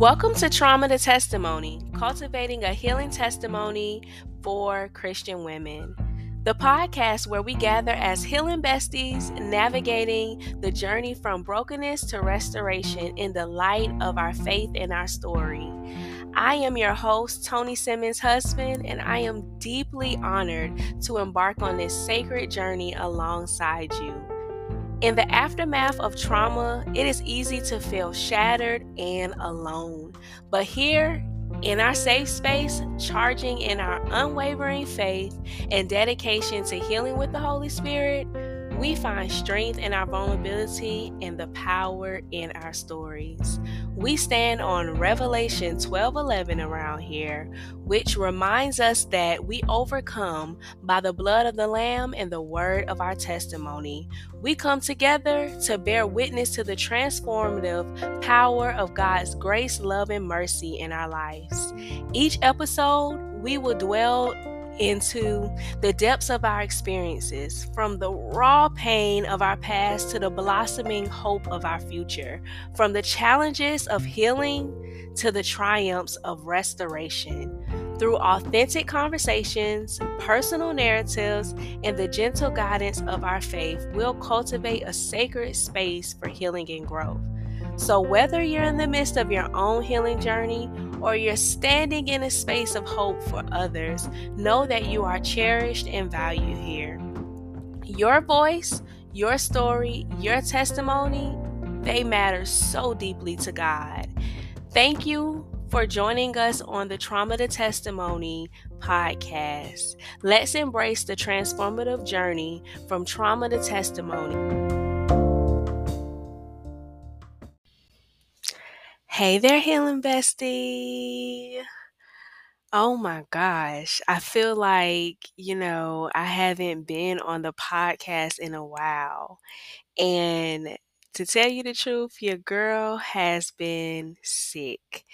Welcome to Trauma to Testimony, cultivating a healing testimony for Christian women. The podcast where we gather as healing besties, navigating the journey from brokenness to restoration in the light of our faith and our story. I am your host, Tony Simmons' husband, and I am deeply honored to embark on this sacred journey alongside you. In the aftermath of trauma, it is easy to feel shattered and alone. But here, in our safe space, charging in our unwavering faith and dedication to healing with the Holy Spirit, we find strength in our vulnerability and the power in our stories. We stand on Revelation 12:11 around here, which reminds us that we overcome by the blood of the lamb and the word of our testimony. We come together to bear witness to the transformative power of God's grace, love, and mercy in our lives. Each episode, we will dwell into the depths of our experiences, from the raw pain of our past to the blossoming hope of our future, from the challenges of healing to the triumphs of restoration. Through authentic conversations, personal narratives, and the gentle guidance of our faith, we'll cultivate a sacred space for healing and growth. So, whether you're in the midst of your own healing journey or you're standing in a space of hope for others, know that you are cherished and valued here. Your voice, your story, your testimony, they matter so deeply to God. Thank you for joining us on the Trauma to Testimony podcast. Let's embrace the transformative journey from trauma to testimony. Hey there, healing bestie. Oh my gosh. I feel like, you know, I haven't been on the podcast in a while. And to tell you the truth, your girl has been sick.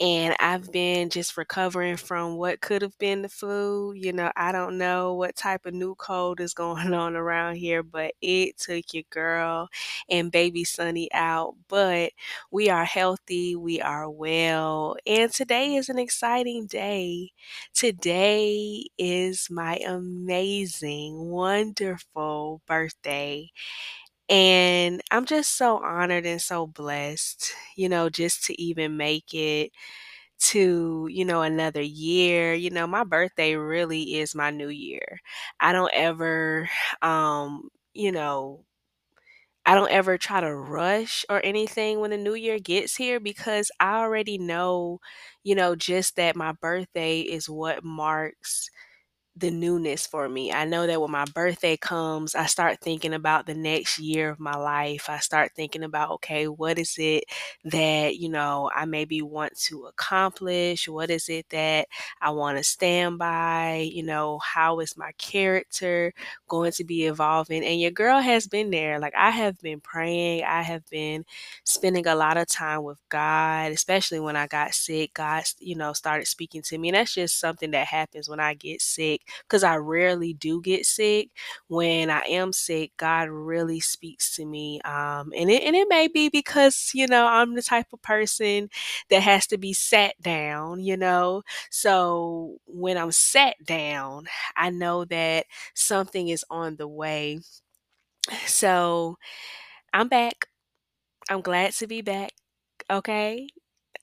And I've been just recovering from what could have been the flu. You know, I don't know what type of new cold is going on around here, but it took your girl and baby Sunny out. But we are healthy, we are well. And today is an exciting day. Today is my amazing, wonderful birthday. And I'm just so honored and so blessed, you know, just to even make it to, you know, another year. You know, my birthday really is my new year. I don't ever, um, you know, I don't ever try to rush or anything when the new year gets here because I already know, you know, just that my birthday is what marks the newness for me. I know that when my birthday comes, I start thinking about the next year of my life. I start thinking about, okay, what is it that, you know, I maybe want to accomplish? What is it that I want to stand by? You know, how is my character going to be evolving? And your girl has been there. Like, I have been praying, I have been spending a lot of time with God, especially when I got sick. God, you know, started speaking to me. And that's just something that happens when I get sick because I rarely do get sick. When I am sick, God really speaks to me. Um, and it and it may be because you know I'm the type of person that has to be sat down. You know, so when I'm sat down, I know that something is on the way. So I'm back. I'm glad to be back. Okay.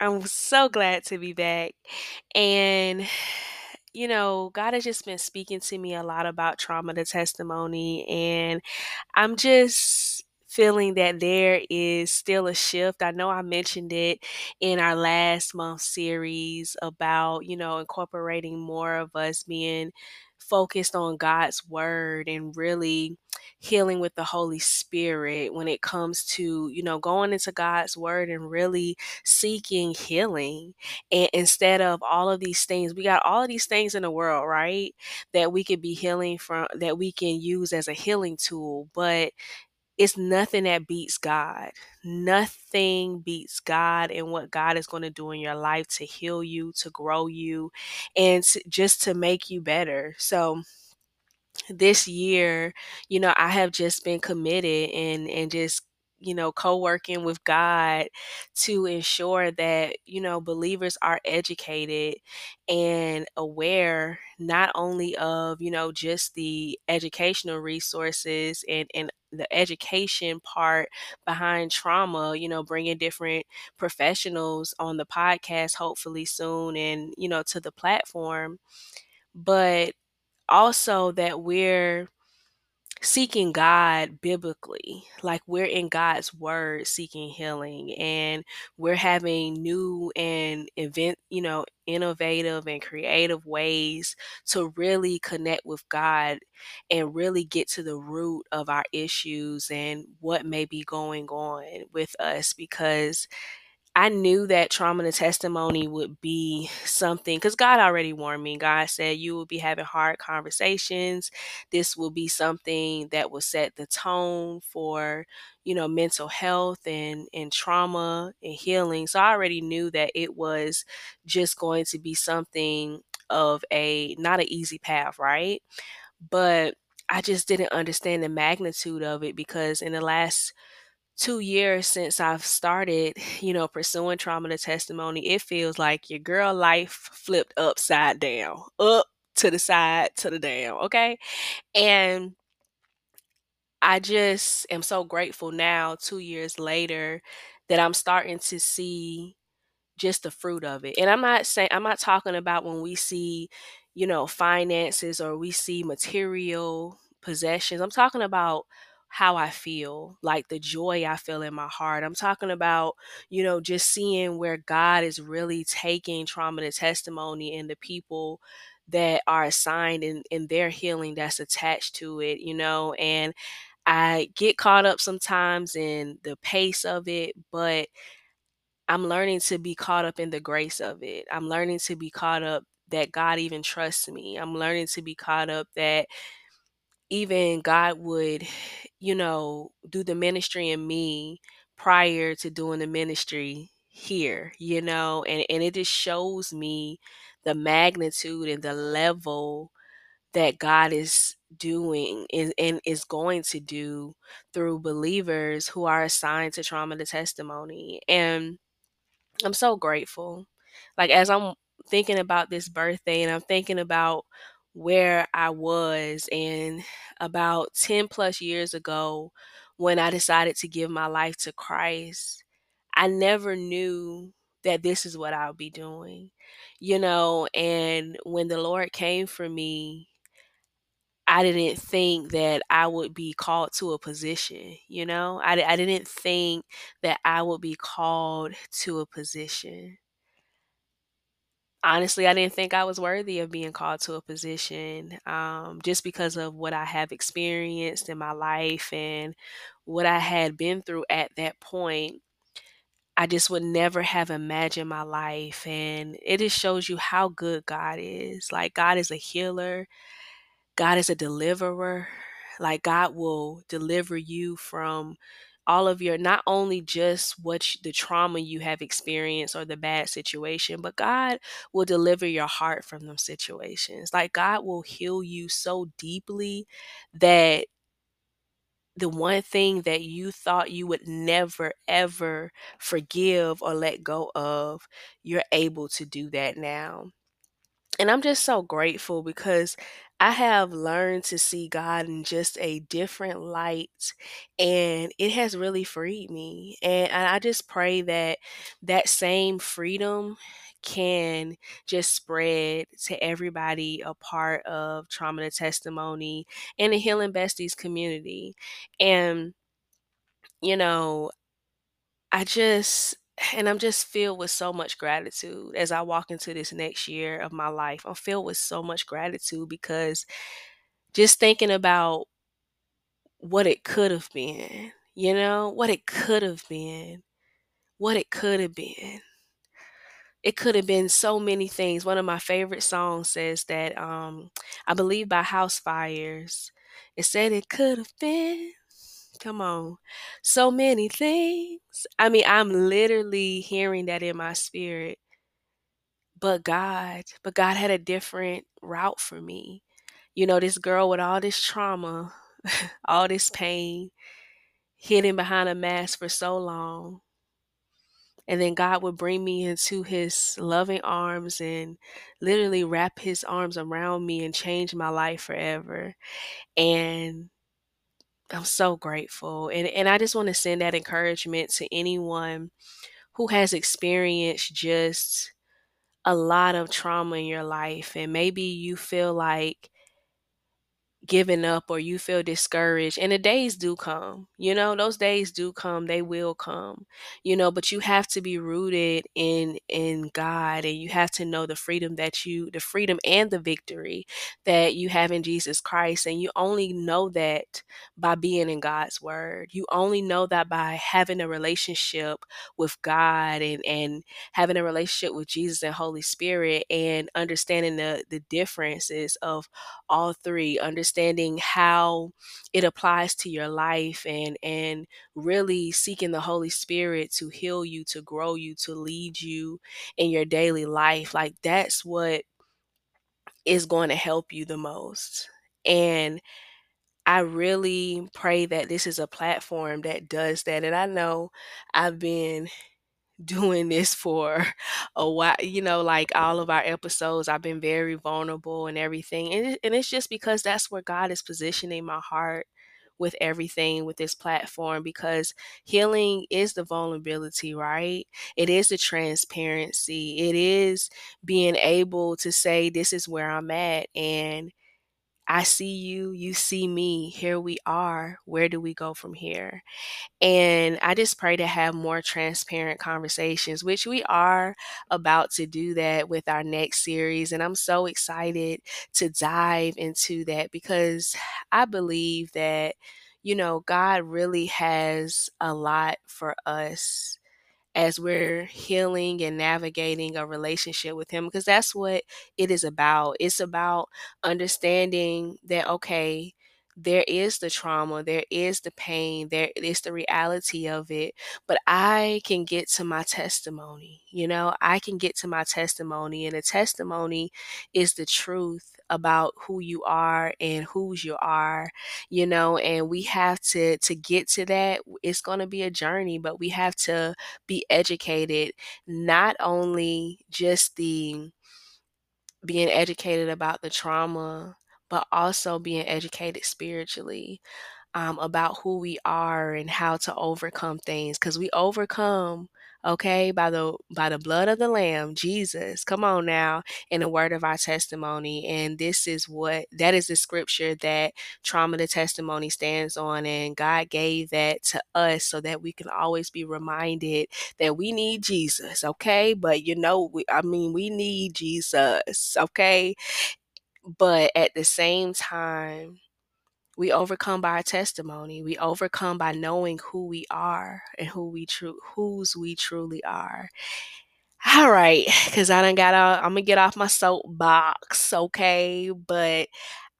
I'm so glad to be back. And you know, God has just been speaking to me a lot about trauma to testimony, and I'm just feeling that there is still a shift. I know I mentioned it in our last month series about, you know, incorporating more of us being focused on God's word and really healing with the Holy Spirit when it comes to, you know, going into God's word and really seeking healing. And instead of all of these things, we got all of these things in the world, right? That we could be healing from, that we can use as a healing tool. But it's nothing that beats God. Nothing beats God and what God is going to do in your life to heal you, to grow you, and to, just to make you better. So, this year, you know, I have just been committed and and just you know, co-working with God to ensure that, you know, believers are educated and aware not only of, you know, just the educational resources and and the education part behind trauma, you know, bringing different professionals on the podcast hopefully soon and, you know, to the platform, but also that we're seeking God biblically. Like we're in God's word seeking healing and we're having new and event, you know, innovative and creative ways to really connect with God and really get to the root of our issues and what may be going on with us because I knew that trauma and testimony would be something because God already warned me. God said, You will be having hard conversations. This will be something that will set the tone for, you know, mental health and, and trauma and healing. So I already knew that it was just going to be something of a not an easy path, right? But I just didn't understand the magnitude of it because in the last two years since I've started, you know, pursuing trauma to testimony, it feels like your girl life flipped upside down, up to the side to the down, okay? And I just am so grateful now, two years later, that I'm starting to see just the fruit of it. And I'm not saying I'm not talking about when we see, you know, finances or we see material possessions. I'm talking about how I feel, like the joy I feel in my heart. I'm talking about, you know, just seeing where God is really taking trauma to testimony and the people that are assigned in, in their healing that's attached to it, you know, and I get caught up sometimes in the pace of it, but I'm learning to be caught up in the grace of it. I'm learning to be caught up that God even trusts me. I'm learning to be caught up that even God would, you know, do the ministry in me prior to doing the ministry here, you know, and, and it just shows me the magnitude and the level that God is doing and, and is going to do through believers who are assigned to trauma to testimony. And I'm so grateful. Like as I'm thinking about this birthday and I'm thinking about where I was and about 10 plus years ago when I decided to give my life to Christ, I never knew that this is what I would be doing. You know, and when the Lord came for me, I didn't think that I would be called to a position, you know? I, I didn't think that I would be called to a position. Honestly, I didn't think I was worthy of being called to a position um, just because of what I have experienced in my life and what I had been through at that point. I just would never have imagined my life. And it just shows you how good God is. Like, God is a healer, God is a deliverer. Like God will deliver you from all of your not only just what you, the trauma you have experienced or the bad situation, but God will deliver your heart from those situations. Like God will heal you so deeply that the one thing that you thought you would never ever forgive or let go of, you're able to do that now. And I'm just so grateful because I have learned to see God in just a different light, and it has really freed me. And I just pray that that same freedom can just spread to everybody a part of Trauma to Testimony and the Healing Besties community. And, you know, I just and I'm just filled with so much gratitude as I walk into this next year of my life. I'm filled with so much gratitude because just thinking about what it could have been, you know, what it could have been, what it could have been. It could have been so many things. One of my favorite songs says that um I believe by Housefires. It said it could have been Come on. So many things. I mean, I'm literally hearing that in my spirit. But God, but God had a different route for me. You know, this girl with all this trauma, all this pain, hidden behind a mask for so long. And then God would bring me into his loving arms and literally wrap his arms around me and change my life forever. And I'm so grateful. And and I just want to send that encouragement to anyone who has experienced just a lot of trauma in your life and maybe you feel like giving up or you feel discouraged and the days do come you know those days do come they will come you know but you have to be rooted in in god and you have to know the freedom that you the freedom and the victory that you have in jesus christ and you only know that by being in god's word. You only know that by having a relationship with god and and having a relationship with jesus and holy spirit and understanding the the differences of all three understanding how it applies to your life and and really seeking the holy spirit to heal you to grow you to lead you in your daily life like that's what is going to help you the most. And I really pray that this is a platform that does that. And I know I've been doing this for a while you know like all of our episodes i've been very vulnerable and everything and, it, and it's just because that's where god is positioning my heart with everything with this platform because healing is the vulnerability right? It is the transparency. It is being able to say this is where i'm at and I see you, you see me, here we are. Where do we go from here? And I just pray to have more transparent conversations, which we are about to do that with our next series. And I'm so excited to dive into that because I believe that, you know, God really has a lot for us as we're healing and navigating a relationship with him because that's what it is about. It's about understanding that okay, there is the trauma, there is the pain, there is the reality of it, but I can get to my testimony. You know, I can get to my testimony, and a testimony is the truth about who you are and whose you are you know and we have to to get to that it's going to be a journey but we have to be educated not only just the being educated about the trauma but also being educated spiritually um, about who we are and how to overcome things because we overcome okay by the by the blood of the lamb jesus come on now in the word of our testimony and this is what that is the scripture that trauma the testimony stands on and god gave that to us so that we can always be reminded that we need jesus okay? But you know we, i mean we need jesus okay? But at the same time we overcome by our testimony. We overcome by knowing who we are and who we true whose we truly are. All right, because I don't got out, I'm gonna get off my soapbox, okay? But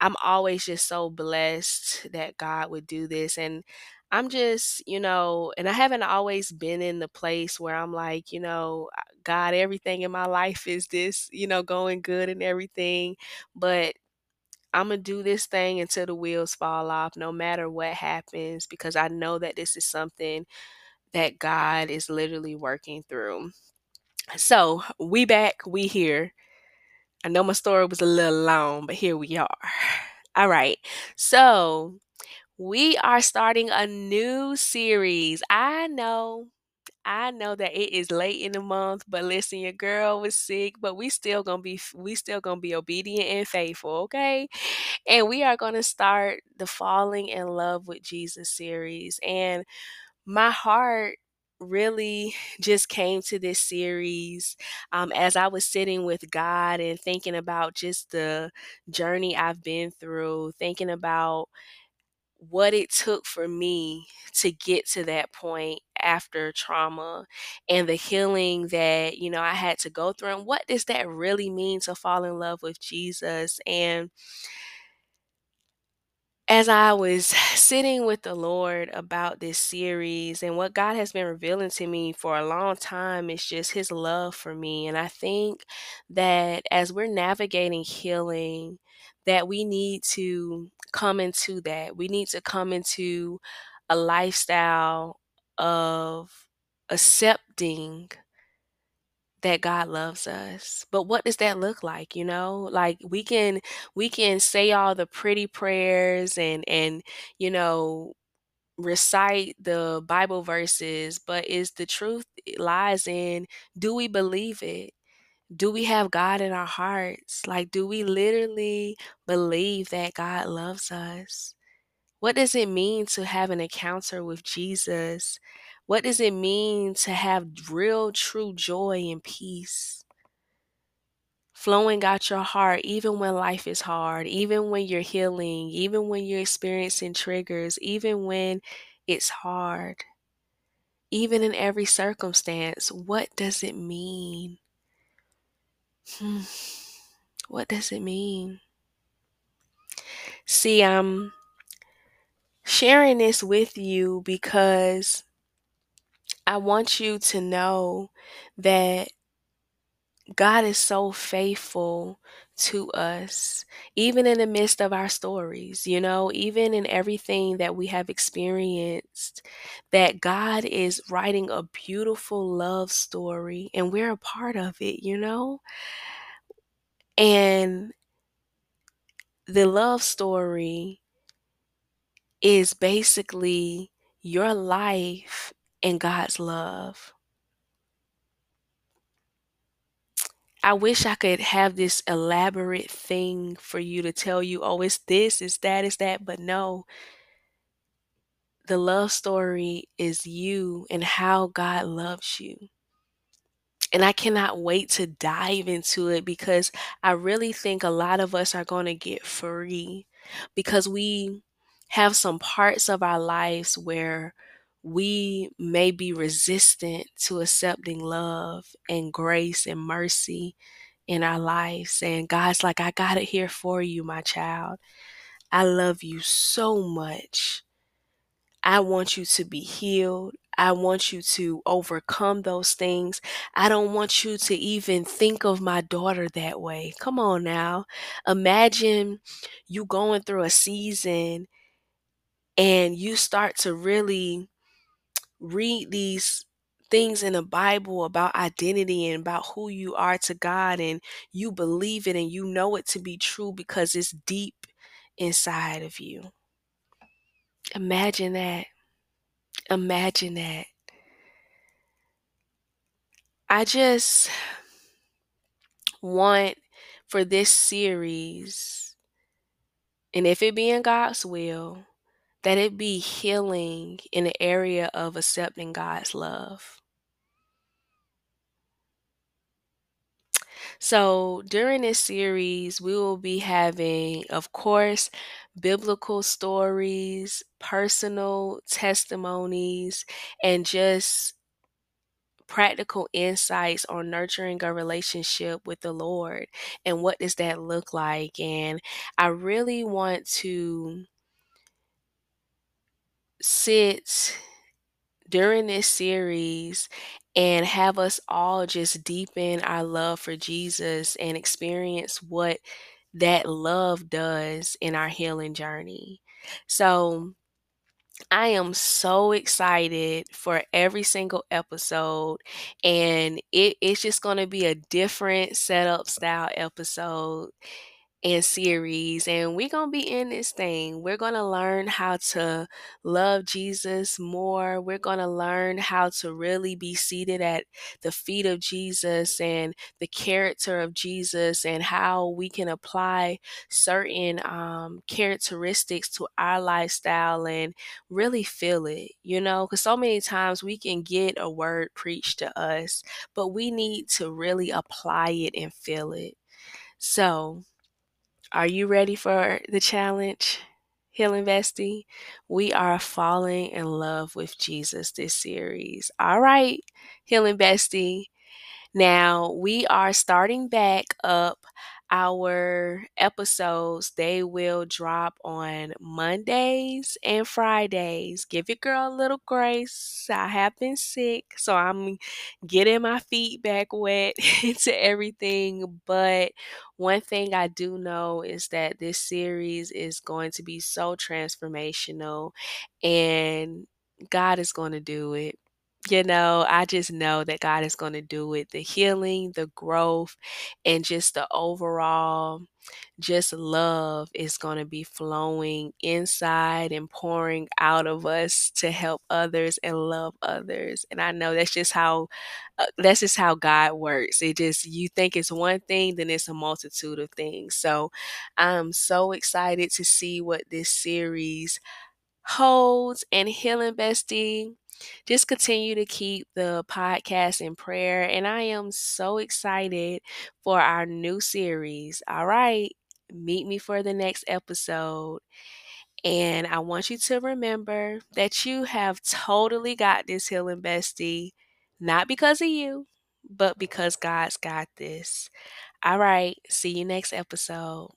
I'm always just so blessed that God would do this. And I'm just, you know, and I haven't always been in the place where I'm like, you know, God, everything in my life is this, you know, going good and everything. But I'm gonna do this thing until the wheels fall off, no matter what happens, because I know that this is something that God is literally working through. So we back, we here. I know my story was a little long, but here we are. All right. So we are starting a new series. I know I know that it is late in the month, but listen, your girl was sick, but we still gonna be we still gonna be obedient and faithful, okay? And we are gonna start the Falling in Love with Jesus series. And my heart really just came to this series um, as I was sitting with God and thinking about just the journey I've been through, thinking about what it took for me to get to that point after trauma and the healing that you know I had to go through and what does that really mean to fall in love with Jesus? And as I was sitting with the Lord about this series and what God has been revealing to me for a long time is just his love for me and I think that as we're navigating healing that we need to come into that. We need to come into a lifestyle of accepting that God loves us. But what does that look like, you know? Like we can we can say all the pretty prayers and and you know recite the Bible verses, but is the truth lies in do we believe it? Do we have God in our hearts? Like do we literally believe that God loves us? What does it mean to have an encounter with Jesus? What does it mean to have real, true joy and peace? Flowing out your heart, even when life is hard, even when you're healing, even when you're experiencing triggers, even when it's hard, even in every circumstance. What does it mean? Hmm. What does it mean? See, I'm sharing this with you because I want you to know that God is so faithful to us, even in the midst of our stories, you know, even in everything that we have experienced, that God is writing a beautiful love story and we're a part of it, you know? And the love story is basically your life and God's love. I wish I could have this elaborate thing for you to tell you, oh, it's this, it's that, it's that, but no. The love story is you and how God loves you. And I cannot wait to dive into it because I really think a lot of us are going to get free because we have some parts of our lives where we may be resistant to accepting love and grace and mercy in our lives. And God's like, I got it here for you, my child. I love you so much. I want you to be healed. I want you to overcome those things. I don't want you to even think of my daughter that way. Come on now. Imagine you going through a season and you start to really read these things in the Bible about identity and about who you are to God, and you believe it and you know it to be true because it's deep inside of you. Imagine that. Imagine that. I just want for this series, and if it be in God's will, that it be healing in the area of accepting God's love. So, during this series, we will be having, of course, biblical stories, personal testimonies, and just practical insights on nurturing a relationship with the Lord and what does that look like. And I really want to sit during this series and have us all just deepen our love for Jesus and experience what that love does in our healing journey. So, I am so excited for every single episode, and it, it's just going to be a different setup style episode and series and we're going to be in this thing. We're going to learn how to love Jesus more. We're going to learn how to really be seated at the feet of Jesus and the character of Jesus and how we can apply certain um, characteristics to our lifestyle and really feel it, you know, because so many times we can get a word preached to us, but we need to really apply it and feel it. So, are you ready for the challenge? Healing Bestie, we are falling in love with Jesus this series. All right, Healing Bestie. Now we are starting back up our episodes they will drop on Mondays and Fridays. Give your girl a little grace. I have been sick, so I'm getting my feet back wet into everything. But one thing I do know is that this series is going to be so transformational and God is going to do it. You know, I just know that God is going to do it. The healing, the growth, and just the overall just love is going to be flowing inside and pouring out of us to help others and love others. And I know that's just how uh, that's just how God works. It just you think it's one thing, then it's a multitude of things. So I'm so excited to see what this series holds and healing bestie. Just continue to keep the podcast in prayer and i am so excited for our new series. All right meet me for the next episode and i want you to remember that you have totally got this healing bestie not because of you but because god's got this. All right see you next episode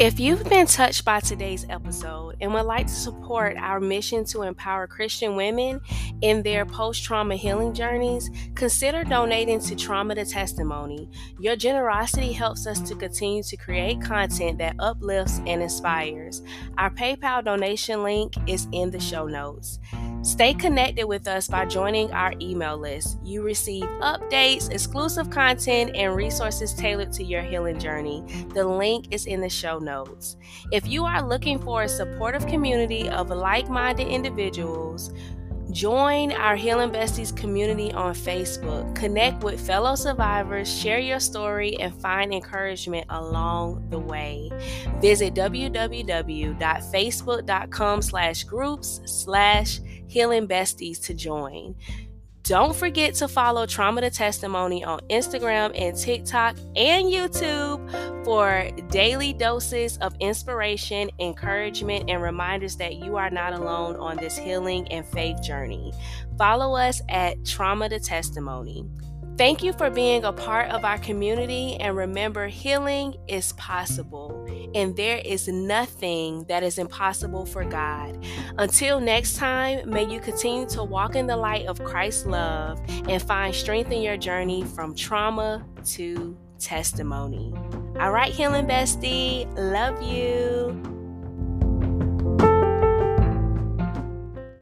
If you've been touched by today's episode and would like to support our mission to empower Christian women in their post trauma healing journeys, consider donating to Trauma to Testimony. Your generosity helps us to continue to create content that uplifts and inspires. Our PayPal donation link is in the show notes. Stay connected with us by joining our email list. You receive updates, exclusive content, and resources tailored to your healing journey. The link is in the show notes. If you are looking for a supportive community of like minded individuals, Join our Healing Besties community on Facebook. Connect with fellow survivors, share your story, and find encouragement along the way. Visit www.facebook.com slash groups slash healing besties to join. Don't forget to follow Trauma to Testimony on Instagram and TikTok and YouTube for daily doses of inspiration, encouragement, and reminders that you are not alone on this healing and faith journey. Follow us at Trauma to Testimony. Thank you for being a part of our community, and remember, healing is possible, and there is nothing that is impossible for God. Until next time, may you continue to walk in the light of Christ's love and find strength in your journey from trauma to testimony. All right, Healing Bestie, love you.